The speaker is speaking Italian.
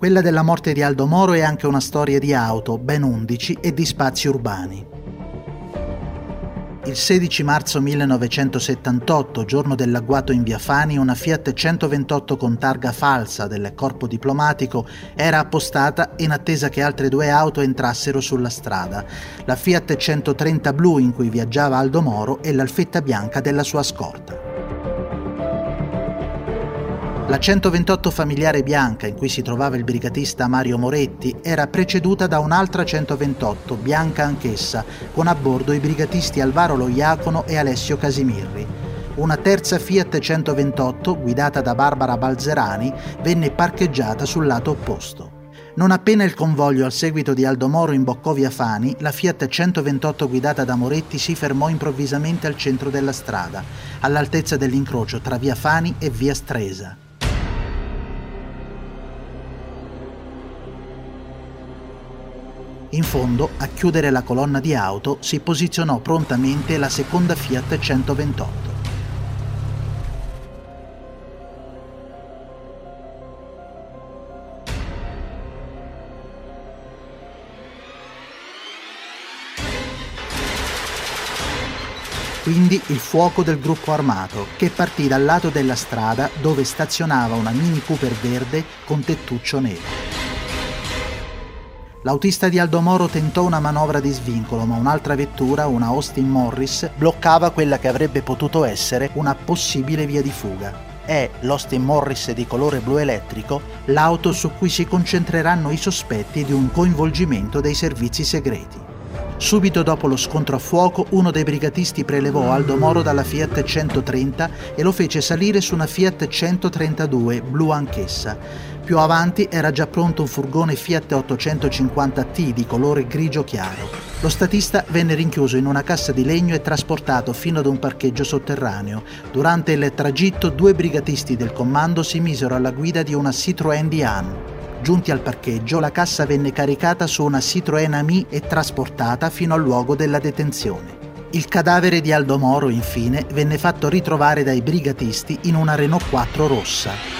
Quella della morte di Aldo Moro è anche una storia di auto, ben 11, e di spazi urbani. Il 16 marzo 1978, giorno dell'agguato in via Fani, una Fiat 128 con targa falsa del corpo diplomatico era appostata in attesa che altre due auto entrassero sulla strada, la Fiat 130 blu in cui viaggiava Aldo Moro e l'alfetta bianca della sua scorta. La 128 familiare bianca in cui si trovava il brigatista Mario Moretti era preceduta da un'altra 128, bianca anch'essa, con a bordo i brigatisti Alvaro Loiacono e Alessio Casimirri. Una terza Fiat 128, guidata da Barbara Balzerani, venne parcheggiata sul lato opposto. Non appena il convoglio al seguito di Aldo Moro imboccò via Fani, la Fiat 128 guidata da Moretti si fermò improvvisamente al centro della strada, all'altezza dell'incrocio tra via Fani e via Stresa. In fondo, a chiudere la colonna di auto, si posizionò prontamente la seconda Fiat 128. Quindi il fuoco del gruppo armato, che partì dal lato della strada dove stazionava una Mini Cooper verde con tettuccio nero. L'autista di Aldo Moro tentò una manovra di svincolo, ma un'altra vettura, una Austin Morris, bloccava quella che avrebbe potuto essere una possibile via di fuga. È l'Austin Morris di colore blu elettrico l'auto su cui si concentreranno i sospetti di un coinvolgimento dei servizi segreti. Subito dopo lo scontro a fuoco, uno dei brigatisti prelevò Aldo Moro dalla Fiat 130 e lo fece salire su una Fiat 132, blu anch'essa. Più avanti era già pronto un furgone Fiat 850T di colore grigio chiaro. Lo statista venne rinchiuso in una cassa di legno e trasportato fino ad un parcheggio sotterraneo. Durante il tragitto due brigatisti del comando si misero alla guida di una Citroën Diane. Giunti al parcheggio, la cassa venne caricata su una Citroën Ami e trasportata fino al luogo della detenzione. Il cadavere di Aldo Moro, infine, venne fatto ritrovare dai brigatisti in una Renault 4 rossa.